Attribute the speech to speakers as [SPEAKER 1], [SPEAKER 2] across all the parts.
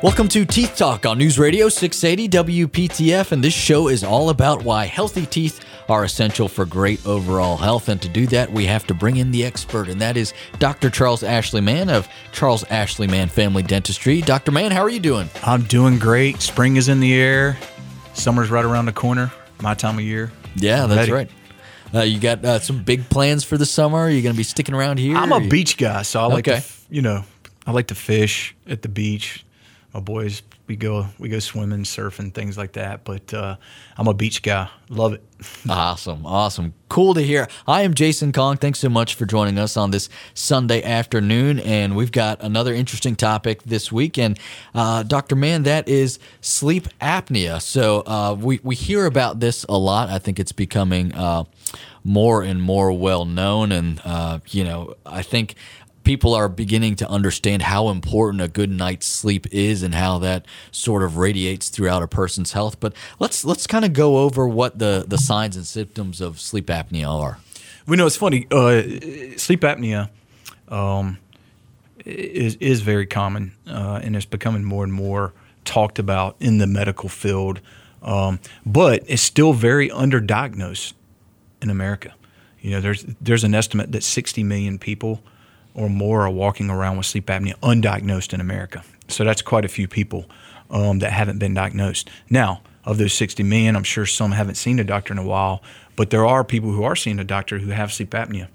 [SPEAKER 1] Welcome to Teeth Talk on News Radio 680 WPTF, and this show is all about why healthy teeth are essential for great overall health. And to do that, we have to bring in the expert, and that is Dr. Charles Ashley Mann of Charles Ashley Mann Family Dentistry. Dr. Mann, how are you doing?
[SPEAKER 2] I'm doing great. Spring is in the air. Summer's right around the corner. My time of year.
[SPEAKER 1] Yeah, that's right. Uh, you got uh, some big plans for the summer? Are you going to be sticking around here?
[SPEAKER 2] I'm a beach guy, so I like okay. to, you know, I like to fish at the beach, my boys we go we go swimming, surfing, things like that. But uh, I'm a beach guy. Love it.
[SPEAKER 1] awesome, awesome, cool to hear. I am Jason Kong. Thanks so much for joining us on this Sunday afternoon, and we've got another interesting topic this week. And uh, Dr. Mann, that is sleep apnea. So uh, we we hear about this a lot. I think it's becoming uh, more and more well known, and uh, you know, I think people are beginning to understand how important a good night's sleep is and how that sort of radiates throughout a person's health. But let's let's kind of go over what the the signs and symptoms of sleep apnea are.
[SPEAKER 2] We know it's funny. Uh, sleep apnea um, is is very common, uh, and it's becoming more and more talked about in the medical field. Um, but it's still very underdiagnosed in America. You know, there's there's an estimate that 60 million people or more are walking around with sleep apnea undiagnosed in America. So that's quite a few people um, that haven't been diagnosed. Now, of those 60 million, I'm sure some haven't seen a doctor in a while, but there are people who are seeing a doctor who have sleep apnea.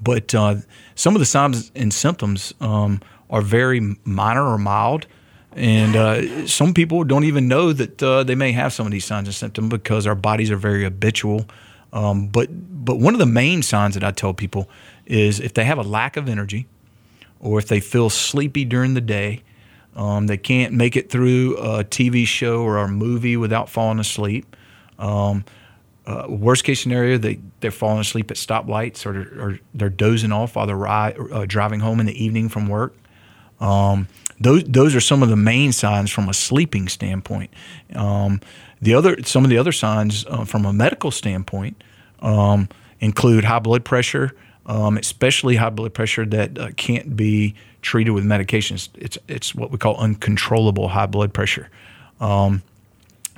[SPEAKER 2] But uh, some of the signs and symptoms um, are very minor or mild. And uh, some people don't even know that uh, they may have some of these signs and symptoms because our bodies are very habitual. Um, but but one of the main signs that I tell people is if they have a lack of energy or if they feel sleepy during the day, um, they can't make it through a TV show or a movie without falling asleep. Um, uh, worst case scenario, they, they're falling asleep at stoplights or, or they're dozing off while they're ride, uh, driving home in the evening from work. Um, those, those are some of the main signs from a sleeping standpoint. Um, the other, some of the other signs uh, from a medical standpoint um, include high blood pressure, um, especially high blood pressure that uh, can't be treated with medications. It's it's what we call uncontrollable high blood pressure. Um,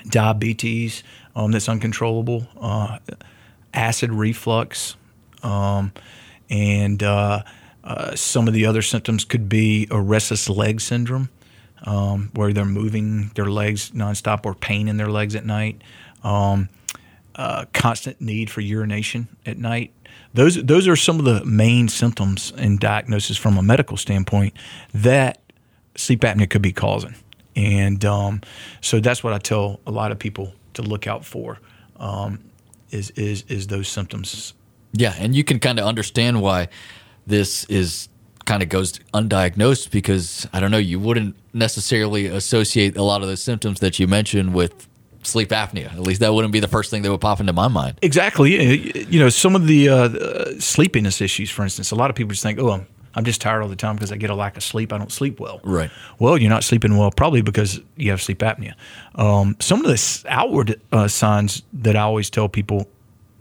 [SPEAKER 2] diabetes um, that's uncontrollable, uh, acid reflux, um, and uh, uh, some of the other symptoms could be a restless leg syndrome, um, where they're moving their legs nonstop or pain in their legs at night. Um, uh, constant need for urination at night, those those are some of the main symptoms and diagnosis from a medical standpoint that sleep apnea could be causing. And um, so that's what I tell a lot of people to look out for um, is is is those symptoms.
[SPEAKER 1] Yeah, and you can kind of understand why this is kind of goes undiagnosed because I don't know you wouldn't necessarily associate a lot of the symptoms that you mentioned with sleep apnea. At least that wouldn't be the first thing that would pop into my mind.
[SPEAKER 2] Exactly. You know, some of the uh, sleepiness issues, for instance, a lot of people just think, oh, I'm, I'm just tired all the time because I get a lack of sleep. I don't sleep well.
[SPEAKER 1] Right.
[SPEAKER 2] Well, you're not sleeping well probably because you have sleep apnea. Um, some of the outward uh, signs that I always tell people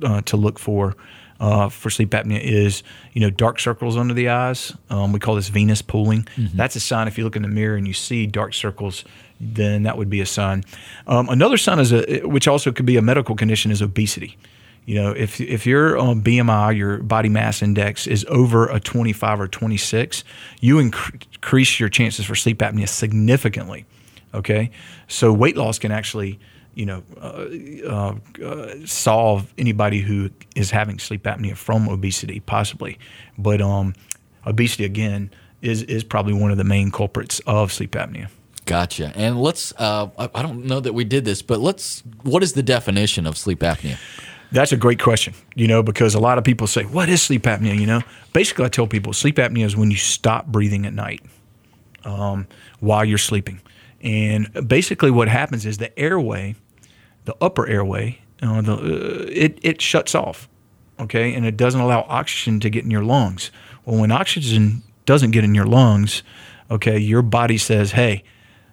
[SPEAKER 2] uh, to look for uh, for sleep apnea is you know dark circles under the eyes. Um, we call this venous pooling. Mm-hmm. That's a sign if you look in the mirror and you see dark circles then that would be a sign. Um, another sign is a, which also could be a medical condition, is obesity. You know, if if your um, BMI, your body mass index, is over a 25 or 26, you inc- increase your chances for sleep apnea significantly. Okay, so weight loss can actually, you know, uh, uh, solve anybody who is having sleep apnea from obesity, possibly. But um, obesity again is is probably one of the main culprits of sleep apnea.
[SPEAKER 1] Gotcha. And let's, uh, I don't know that we did this, but let's, what is the definition of sleep apnea?
[SPEAKER 2] That's a great question, you know, because a lot of people say, What is sleep apnea? You know, basically, I tell people sleep apnea is when you stop breathing at night um, while you're sleeping. And basically, what happens is the airway, the upper airway, uh, the, uh, it, it shuts off, okay, and it doesn't allow oxygen to get in your lungs. Well, when oxygen doesn't get in your lungs, okay, your body says, Hey,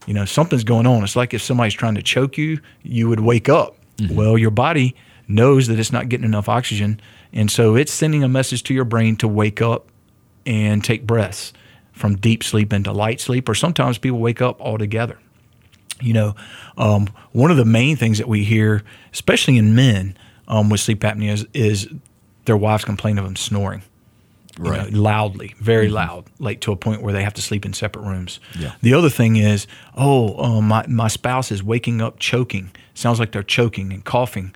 [SPEAKER 2] you know, something's going on. It's like if somebody's trying to choke you, you would wake up. Mm-hmm. Well, your body knows that it's not getting enough oxygen. And so it's sending a message to your brain to wake up and take breaths from deep sleep into light sleep, or sometimes people wake up altogether. You know, um, one of the main things that we hear, especially in men um, with sleep apnea, is, is their wives complain of them snoring.
[SPEAKER 1] Right.
[SPEAKER 2] know, loudly, very loud, like to a point where they have to sleep in separate rooms.
[SPEAKER 1] Yeah.
[SPEAKER 2] The other thing is, oh, uh, my my spouse is waking up choking. Sounds like they're choking and coughing,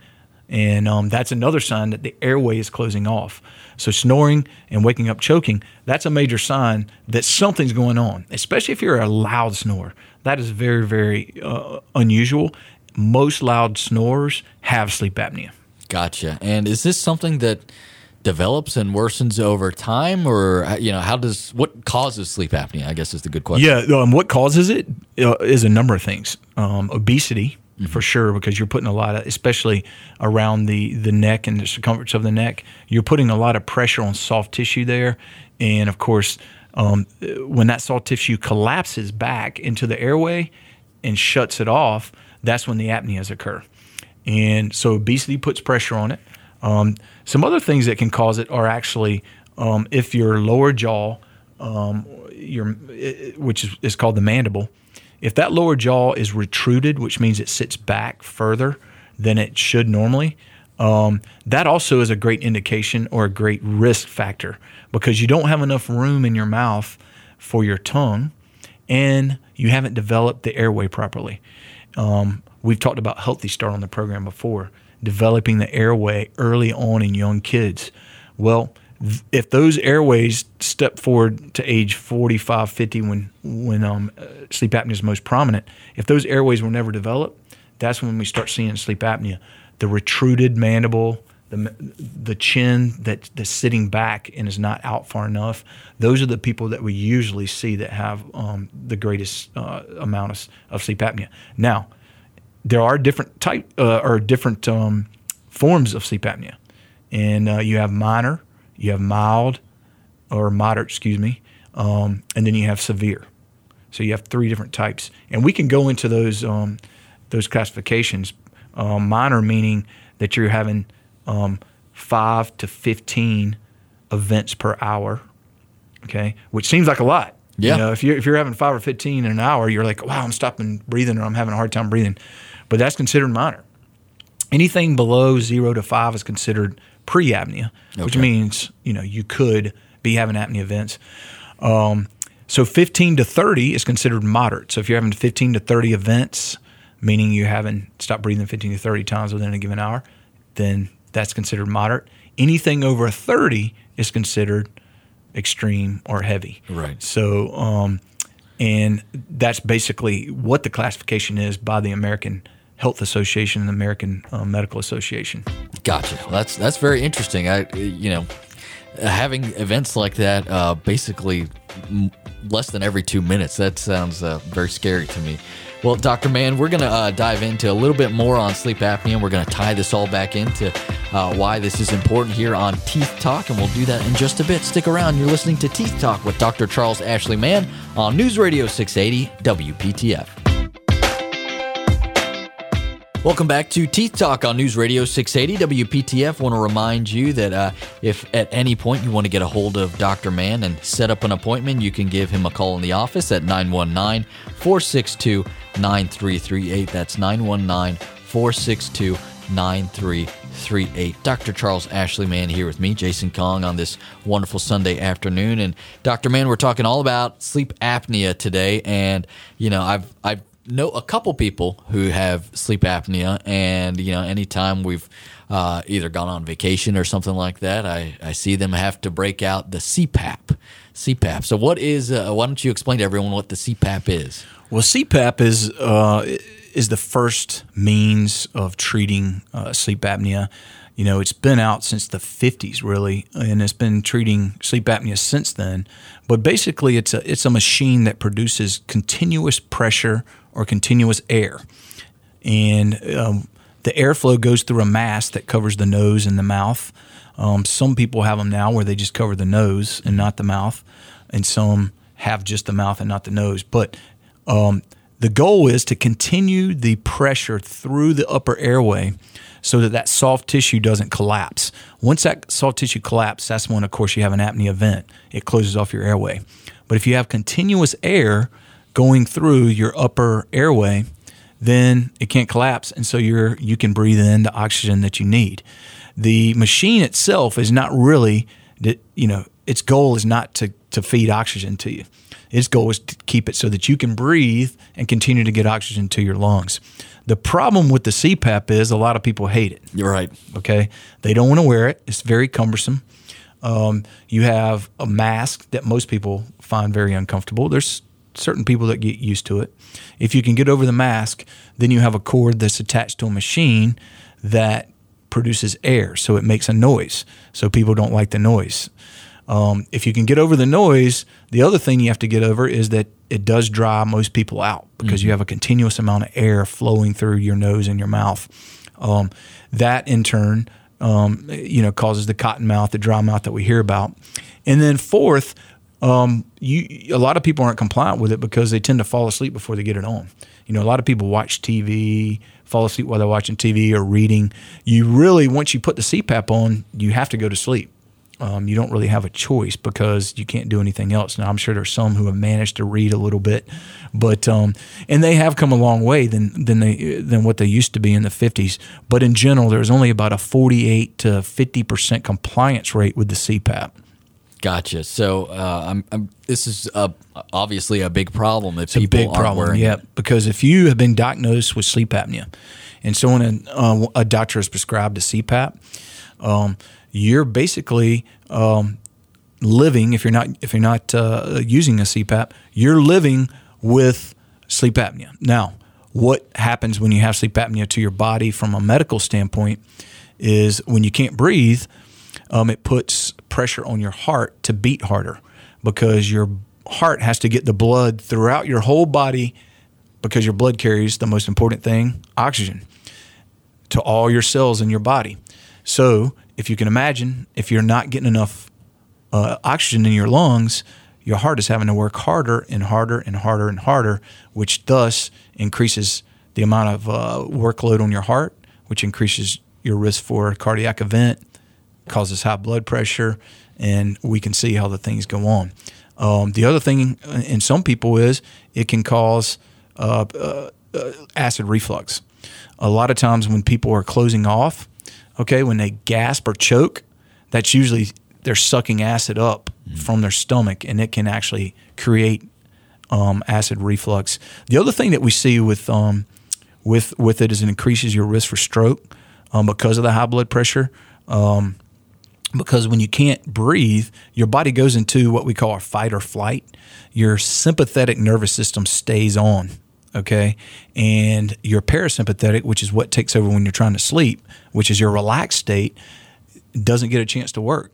[SPEAKER 2] and um, that's another sign that the airway is closing off. So snoring and waking up choking, that's a major sign that something's going on. Especially if you're a loud snorer, that is very very uh, unusual. Most loud snorers have sleep apnea.
[SPEAKER 1] Gotcha. And is this something that develops and worsens over time, or uh, you know, how does what causes sleep apnea? I guess is the good question.
[SPEAKER 2] Yeah, um, what causes it uh, is a number of things. Um, obesity, for sure, because you're putting a lot of, especially around the the neck and the circumference of the neck, you're putting a lot of pressure on soft tissue there, and of course, um, when that soft tissue collapses back into the airway and shuts it off, that's when the apneas occur. And so obesity puts pressure on it. Um, some other things that can cause it are actually um, if your lower jaw, um, your which is, is called the mandible, if that lower jaw is retruded, which means it sits back further than it should normally, um, that also is a great indication or a great risk factor because you don't have enough room in your mouth for your tongue and you haven't developed the airway properly. Um, we've talked about Healthy Start on the program before, developing the airway early on in young kids. Well, if those airways step forward to age 45, 50, when, when um, uh, sleep apnea is most prominent, if those airways were never developed, that's when we start seeing sleep apnea. The retruded mandible, the, the chin that, that's sitting back and is not out far enough, those are the people that we usually see that have um, the greatest uh, amount of, of sleep apnea. Now, there are different type uh, or different um, forms of sleep apnea, and uh, you have minor, you have mild, or moderate, excuse me, um, and then you have severe. So you have three different types, and we can go into those um, those classifications. Um, minor meaning that you're having um, five to fifteen events per hour. Okay, which seems like a lot.
[SPEAKER 1] Yeah.
[SPEAKER 2] You know, if you're if you're having five or fifteen in an hour, you're like, wow, I'm stopping breathing or I'm having a hard time breathing, but that's considered minor. Anything below zero to five is considered pre-apnea, which means you know you could be having apnea events. Um, so 15 to 30 is considered moderate. So if you're having 15 to 30 events, meaning you haven't stopped breathing 15 to 30 times within a given hour, then that's considered moderate. Anything over 30 is considered extreme or heavy.
[SPEAKER 1] Right.
[SPEAKER 2] So, um, and that's basically what the classification is by the American Health Association and the American uh, Medical Association.
[SPEAKER 1] Gotcha. That's that's very interesting. I you know having events like that uh, basically m- less than every two minutes. That sounds uh, very scary to me. Well, Dr. Mann, we're going to uh, dive into a little bit more on sleep apnea. and We're going to tie this all back into uh, why this is important here on Teeth Talk, and we'll do that in just a bit. Stick around. You're listening to Teeth Talk with Dr. Charles Ashley Mann on News Radio 680 WPTF. Welcome back to Teeth Talk on News Radio 680 WPTF. Want to remind you that uh, if at any point you want to get a hold of Dr. Mann and set up an appointment, you can give him a call in the office at 919 462 9338. That's 919 462 9338. Dr. Charles Ashley Mann here with me, Jason Kong, on this wonderful Sunday afternoon. And Dr. Mann, we're talking all about sleep apnea today. And, you know, I've, I've, know a couple people who have sleep apnea, and you know, anytime we've uh, either gone on vacation or something like that, I, I see them have to break out the CPAP. CPAP. So, what is? Uh, why don't you explain to everyone what the CPAP is?
[SPEAKER 2] Well, CPAP is uh, is the first means of treating uh, sleep apnea. You know, it's been out since the 50s, really, and it's been treating sleep apnea since then. But basically, it's a it's a machine that produces continuous pressure or continuous air, and um, the airflow goes through a mask that covers the nose and the mouth. Um, some people have them now where they just cover the nose and not the mouth, and some have just the mouth and not the nose. But um, the goal is to continue the pressure through the upper airway so that that soft tissue doesn't collapse. Once that soft tissue collapses, that's when, of course, you have an apnea event. It closes off your airway. But if you have continuous air going through your upper airway, then it can't collapse, and so you're you can breathe in the oxygen that you need. The machine itself is not really, you know, its goal is not to to feed oxygen to you. Its goal is to keep it so that you can breathe and continue to get oxygen to your lungs. The problem with the CPAP is a lot of people hate it.
[SPEAKER 1] You're right.
[SPEAKER 2] Okay. They don't want to wear it, it's very cumbersome. Um, you have a mask that most people find very uncomfortable. There's certain people that get used to it. If you can get over the mask, then you have a cord that's attached to a machine that produces air, so it makes a noise. So people don't like the noise. Um, if you can get over the noise, the other thing you have to get over is that it does dry most people out because mm-hmm. you have a continuous amount of air flowing through your nose and your mouth. Um, that in turn, um, you know, causes the cotton mouth, the dry mouth that we hear about. And then fourth, um, you a lot of people aren't compliant with it because they tend to fall asleep before they get it on. You know, a lot of people watch TV, fall asleep while they're watching TV or reading. You really, once you put the CPAP on, you have to go to sleep um, you don't really have a choice because you can't do anything else. Now, I'm sure there's some who have managed to read a little bit, but um, and they have come a long way than than they than what they used to be in the 50s. But in general, there's only about a 48 to 50 percent compliance rate with the CPAP.
[SPEAKER 1] Gotcha. So uh, I'm, I'm, this is a, obviously a big problem if
[SPEAKER 2] it's
[SPEAKER 1] people
[SPEAKER 2] a big
[SPEAKER 1] aren't
[SPEAKER 2] problem.
[SPEAKER 1] wearing
[SPEAKER 2] yeah, because if you have been diagnosed with sleep apnea, and so when a, uh, a doctor has prescribed a CPAP, um, you're basically um, living if you're not if you're not uh, using a CPAP, you're living with sleep apnea. Now, what happens when you have sleep apnea to your body from a medical standpoint is when you can't breathe, um, it puts pressure on your heart to beat harder because your heart has to get the blood throughout your whole body because your blood carries the most important thing, oxygen, to all your cells in your body. So if you can imagine, if you're not getting enough uh, oxygen in your lungs, your heart is having to work harder and harder and harder and harder, which thus increases the amount of uh, workload on your heart, which increases your risk for cardiac event, causes high blood pressure, and we can see how the things go on. Um, the other thing in some people is it can cause uh, uh, uh acid reflux. A lot of times when people are closing off, okay, when they gasp or choke, that's usually they're sucking acid up mm. from their stomach, and it can actually create um, acid reflux. The other thing that we see with um, with with it is it increases your risk for stroke um, because of the high blood pressure. Um, because when you can't breathe, your body goes into what we call a fight or flight. Your sympathetic nervous system stays on okay? And your parasympathetic, which is what takes over when you're trying to sleep, which is your relaxed state, doesn't get a chance to work.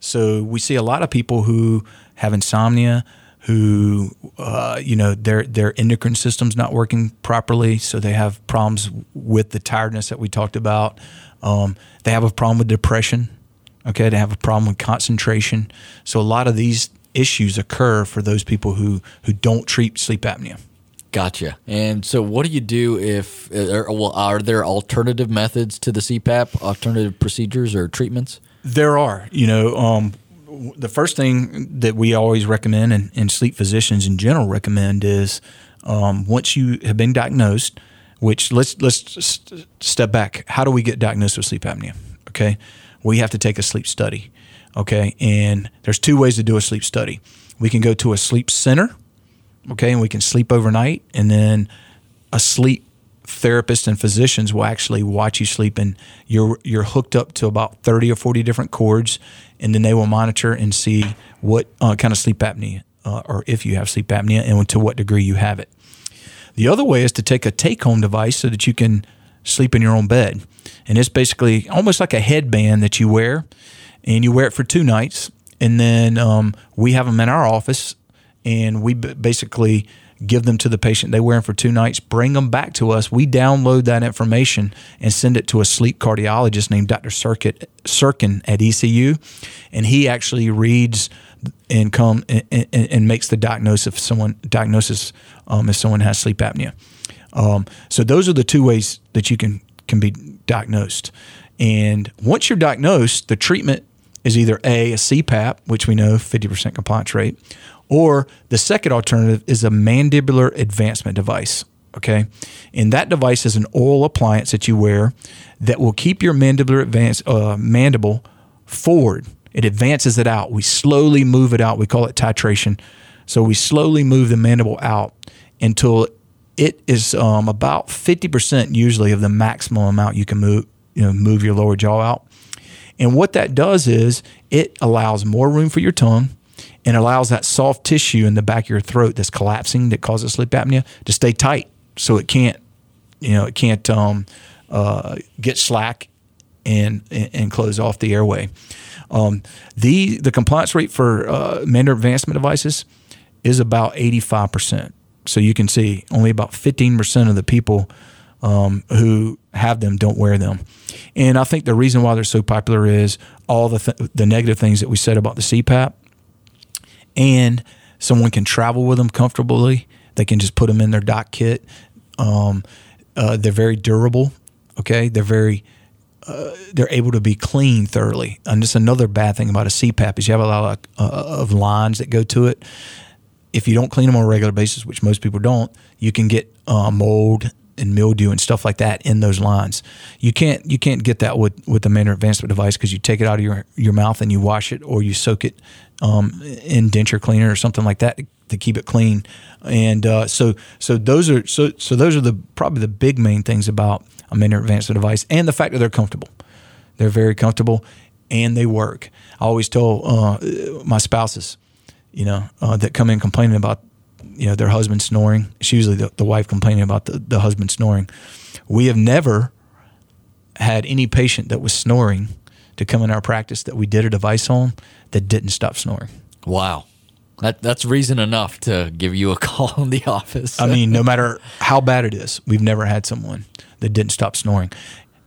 [SPEAKER 2] So we see a lot of people who have insomnia, who uh, you know their their endocrine system's not working properly, so they have problems with the tiredness that we talked about. Um, they have a problem with depression. Okay, they have a problem with concentration. So a lot of these issues occur for those people who who don't treat sleep apnea.
[SPEAKER 1] Gotcha. And so, what do you do if, well, are there alternative methods to the CPAP, alternative procedures or treatments?
[SPEAKER 2] There are. You know, um, the first thing that we always recommend, and, and sleep physicians in general recommend, is um, once you have been diagnosed, which let's let's step back. How do we get diagnosed with sleep apnea? Okay, we have to take a sleep study. Okay, and there's two ways to do a sleep study. We can go to a sleep center okay, and we can sleep overnight, and then a sleep therapist and physicians will actually watch you sleep and you're you're hooked up to about 30 or 40 different cords and then they will monitor and see what uh, kind of sleep apnea uh, or if you have sleep apnea and to what degree you have it the other way is to take a take home device so that you can sleep in your own bed and it's basically almost like a headband that you wear and you wear it for two nights and then um, we have them in our office and we basically give them to the patient. They wear them for two nights, bring them back to us. We download that information and send it to a sleep cardiologist named Dr. Circuit, Sirkin at ECU, and he actually reads and come and, and, and makes the diagnosis if someone diagnosis um, if someone has sleep apnea. Um, so those are the two ways that you can can be diagnosed. And once you're diagnosed, the treatment is either a a CPAP, which we know 50% compliance rate, or the second alternative is a mandibular advancement device. Okay, and that device is an oral appliance that you wear that will keep your mandibular advance uh, mandible forward. It advances it out. We slowly move it out. We call it titration. So we slowly move the mandible out until it is um, about 50% usually of the maximum amount you can move, you know, move your lower jaw out. And what that does is it allows more room for your tongue and allows that soft tissue in the back of your throat that's collapsing that causes sleep apnea to stay tight so it can't, you know, it can't um, uh, get slack and, and close off the airway. Um, the the compliance rate for uh, advancement devices is about 85%. So you can see only about 15% of the people um, who have them don't wear them. And I think the reason why they're so popular is all the th- the negative things that we said about the CPAP, and someone can travel with them comfortably. They can just put them in their doc kit. Um, uh, they're very durable. Okay, they're very uh, they're able to be cleaned thoroughly. And just another bad thing about a CPAP is you have a lot of, uh, of lines that go to it. If you don't clean them on a regular basis, which most people don't, you can get uh, mold and mildew and stuff like that in those lines. You can't you can't get that with with the mandibular advancement device because you take it out of your your mouth and you wash it or you soak it um, in denture cleaner or something like that to, keep it clean. And uh, so so those are so so those are the probably the big main things about a mandibular advancement device and the fact that they're comfortable. They're very comfortable and they work. I always tell uh, my spouses, you know, uh, that come in complaining about you know their husband snoring. It's usually the, the wife complaining about the, the husband snoring. We have never had any patient that was snoring to come in our practice that we did a device on that didn't stop snoring.
[SPEAKER 1] Wow. That, that's reason enough to give you a call in the office.
[SPEAKER 2] I mean, no matter how bad it is, we've never had someone that didn't stop snoring.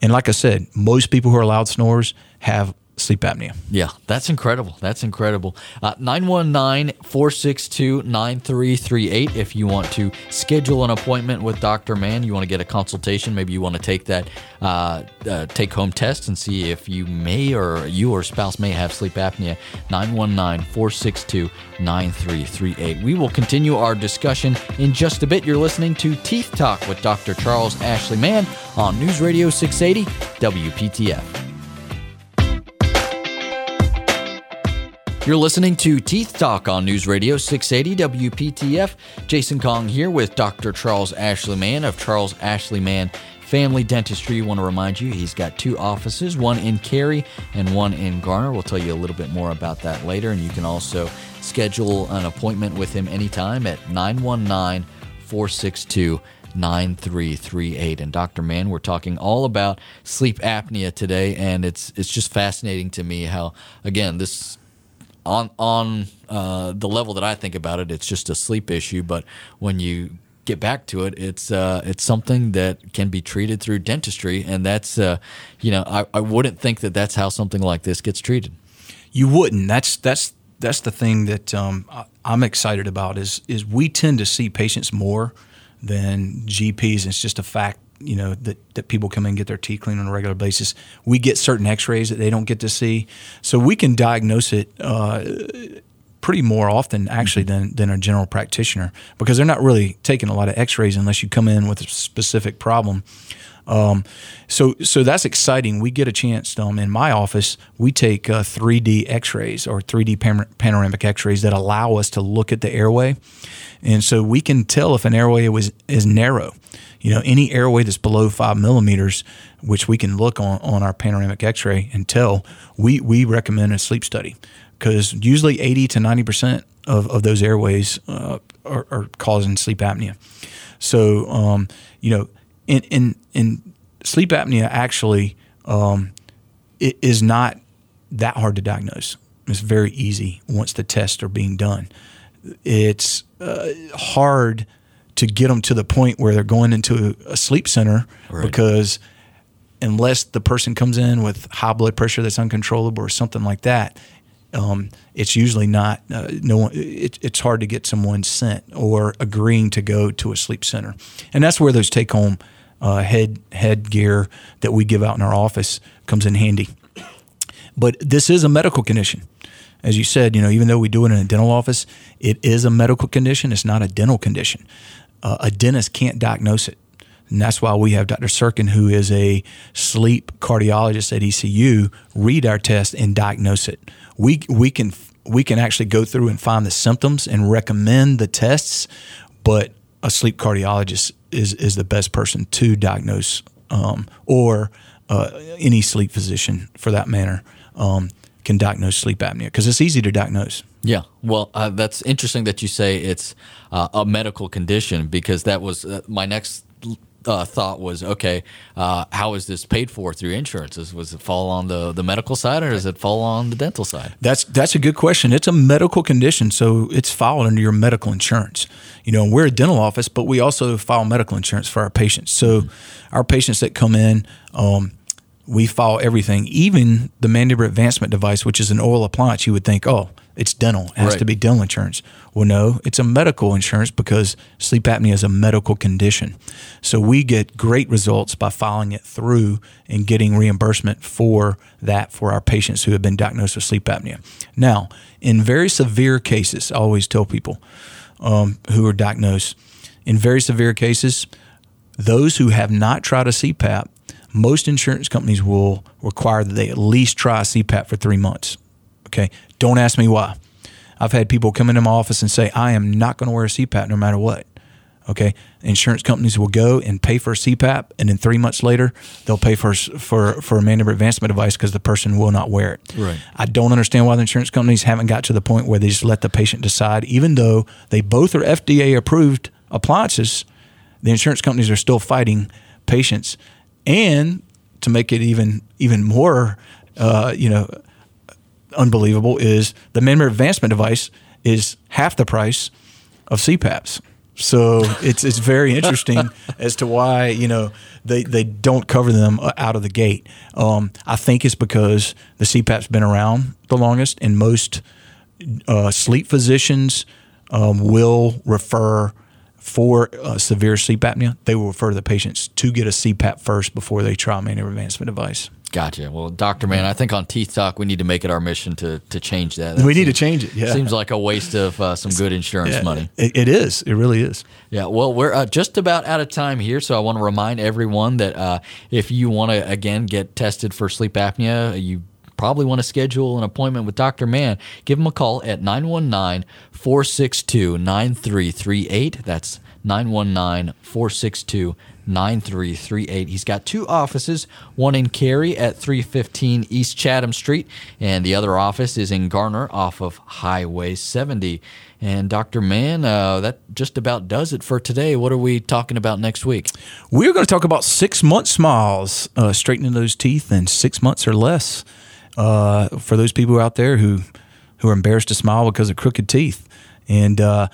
[SPEAKER 2] And like I said, most people who are loud snorers have sleep apnea.
[SPEAKER 1] Yeah, that's incredible. That's incredible. Uh, 919 462 9338. If you want to schedule an appointment with Dr. Mann, you want to get a consultation, maybe you want to take that uh, uh, take home test and see if you may or you or spouse may have sleep apnea. 919 462 9338. We will continue our discussion in just a bit. You're listening to Teeth Talk with Dr. Charles Ashley Mann on News Radio 680 WPTF. You're listening to Teeth Talk on News Radio 680 WPTF. Jason Kong here with Dr. Charles Ashley Mann of Charles Ashley Mann Family Dentistry. I want to remind you he's got two offices, one in Cary and one in Garner. We'll tell you a little bit more about that later, and you can also schedule an appointment with him anytime at 919 462 9338 and Dr. Mann we're talking all about sleep apnea today and it's it's just fascinating to me how again this on on uh, the level that I think about it, it's just a sleep issue. But when you get back to it, it's uh, it's something that can be treated through dentistry, and that's uh, you know I, I wouldn't think that that's how something like this gets treated.
[SPEAKER 2] You wouldn't. That's that's that's the thing that um, I'm excited about is is we tend to see patients more than GPs. It's just a fact you know that, that people come in and get their teeth cleaned on a regular basis. We get certain X-rays that they don't get to see, so we can diagnose it uh, pretty more often actually than than a general practitioner because they're not really taking a lot of X-rays unless you come in with a specific problem. Um, so so that's exciting. We get a chance um, in my office. We take uh, 3D X-rays or 3D panoramic X-rays that allow us to look at the airway, and so we can tell if an airway was is narrow you know, any airway that's below five millimeters, which we can look on, on our panoramic x-ray and tell, we, we recommend a sleep study because usually 80 to 90% of, of those airways uh, are, are, causing sleep apnea. So, um, you know, in, in, in sleep apnea actually um, it is not that hard to diagnose. It's very easy once the tests are being done. It's uh, hard – to get them to the point where they're going into a sleep center right. because unless the person comes in with high blood pressure that's uncontrollable or something like that, um, it's usually not uh, no one. It, it's hard to get someone sent or agreeing to go to a sleep center, and that's where those take home uh, head head gear that we give out in our office comes in handy. But this is a medical condition as you said, you know, even though we do it in a dental office, it is a medical condition. It's not a dental condition uh, a dentist can't diagnose it. And that's why we have Dr. Sirkin, who is a sleep cardiologist at ECU, read our test and diagnose it. We, we can we can actually go through and find the symptoms and recommend the tests, but a sleep cardiologist is is the best person to diagnose, um, or uh, any sleep physician for that matter um, can diagnose sleep apnea because it's easy to diagnose.
[SPEAKER 1] Yeah, well, uh, that's interesting that you say it's uh, a medical condition because that was uh, my next uh, thought was, okay, uh, how is this paid for through insurances? Was it fall on the, the medical side or does it fall on the dental side?
[SPEAKER 2] That's that's a good question. It's a medical condition, so it's filed under your medical insurance. You know, we're a dental office, but we also file medical insurance for our patients. So mm-hmm. our patients that come in. Um, we file everything, even the mandibular advancement device, which is an oral appliance. You would think, oh, it's dental. It has right. to be dental insurance. Well, no, it's a medical insurance because sleep apnea is a medical condition. So we get great results by following it through and getting reimbursement for that for our patients who have been diagnosed with sleep apnea. Now, in very severe cases, I always tell people um, who are diagnosed, in very severe cases, those who have not tried a CPAP, most insurance companies will require that they at least try a CPAP for three months. Okay. Don't ask me why. I've had people come into my office and say, I am not going to wear a CPAP no matter what. Okay. Insurance companies will go and pay for a CPAP, and then three months later, they'll pay for for for a mandibular advancement device because the person will not wear it.
[SPEAKER 1] Right.
[SPEAKER 2] I don't understand why the insurance companies haven't got to the point where they just let the patient decide, even though they both are FDA approved appliances. The insurance companies are still fighting patients, and to make it even even more, uh, you know, unbelievable is the mandibular advancement device is half the price of CPAPs. So it's it's very interesting as to why you know they, they don't cover them out of the gate. Um, I think it's because the CPAP's been around the longest, and most uh, sleep physicians um, will refer for uh, severe sleep apnea. They will refer the patients to get a CPAP first before they try a mandibular advancement device.
[SPEAKER 1] Gotcha. Well, Doctor Mann, I think on Teeth Talk we need to make it our mission to to change that.
[SPEAKER 2] that we need to change it. Yeah,
[SPEAKER 1] seems like a waste of uh, some good insurance
[SPEAKER 2] yeah,
[SPEAKER 1] money.
[SPEAKER 2] It, it is. It really is.
[SPEAKER 1] Yeah. Well, we're uh, just about out of time here, so I want to remind everyone that uh, if you want to again get tested for sleep apnea, you probably want to schedule an appointment with Dr. Mann, give him a call at 919 462 9338. That's 919 462 9338. He's got two offices, one in Cary at 315 East Chatham Street, and the other office is in Garner off of Highway 70. And Dr. Mann, uh, that just about does it for today. What are we talking about next week?
[SPEAKER 2] We're going to talk about six month smiles, uh, straightening those teeth in six months or less. Uh, for those people out there who, who are embarrassed to smile because of crooked teeth. And uh,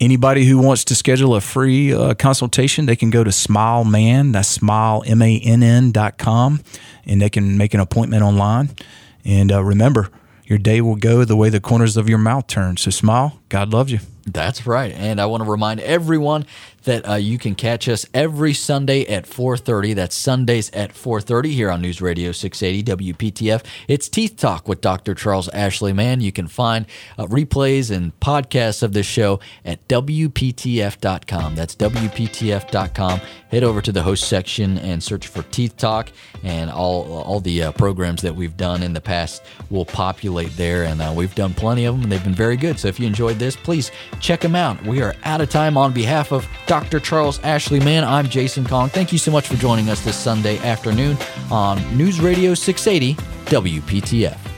[SPEAKER 2] Anybody who wants to schedule a free uh, consultation, they can go to SmileMann, that's smile, M-A-N-N dot com, and they can make an appointment online. And uh, remember, your day will go the way the corners of your mouth turn. So smile. God loves you.
[SPEAKER 1] That's right. And I want to remind everyone that uh, you can catch us every Sunday at 4:30. That's Sundays at 4:30 here on News Radio 680 WPTF. It's Teeth Talk with Dr. Charles Ashley Mann. You can find uh, replays and podcasts of this show at WPTF.com. That's WPTF.com. Head over to the host section and search for Teeth Talk, and all all the uh, programs that we've done in the past will populate there. And uh, we've done plenty of them, and they've been very good. So if you enjoyed this, please check them out. We are out of time on behalf of Dr. Charles Ashley Mann. I'm Jason Kong. Thank you so much for joining us this Sunday afternoon on News Radio 680 WPTF.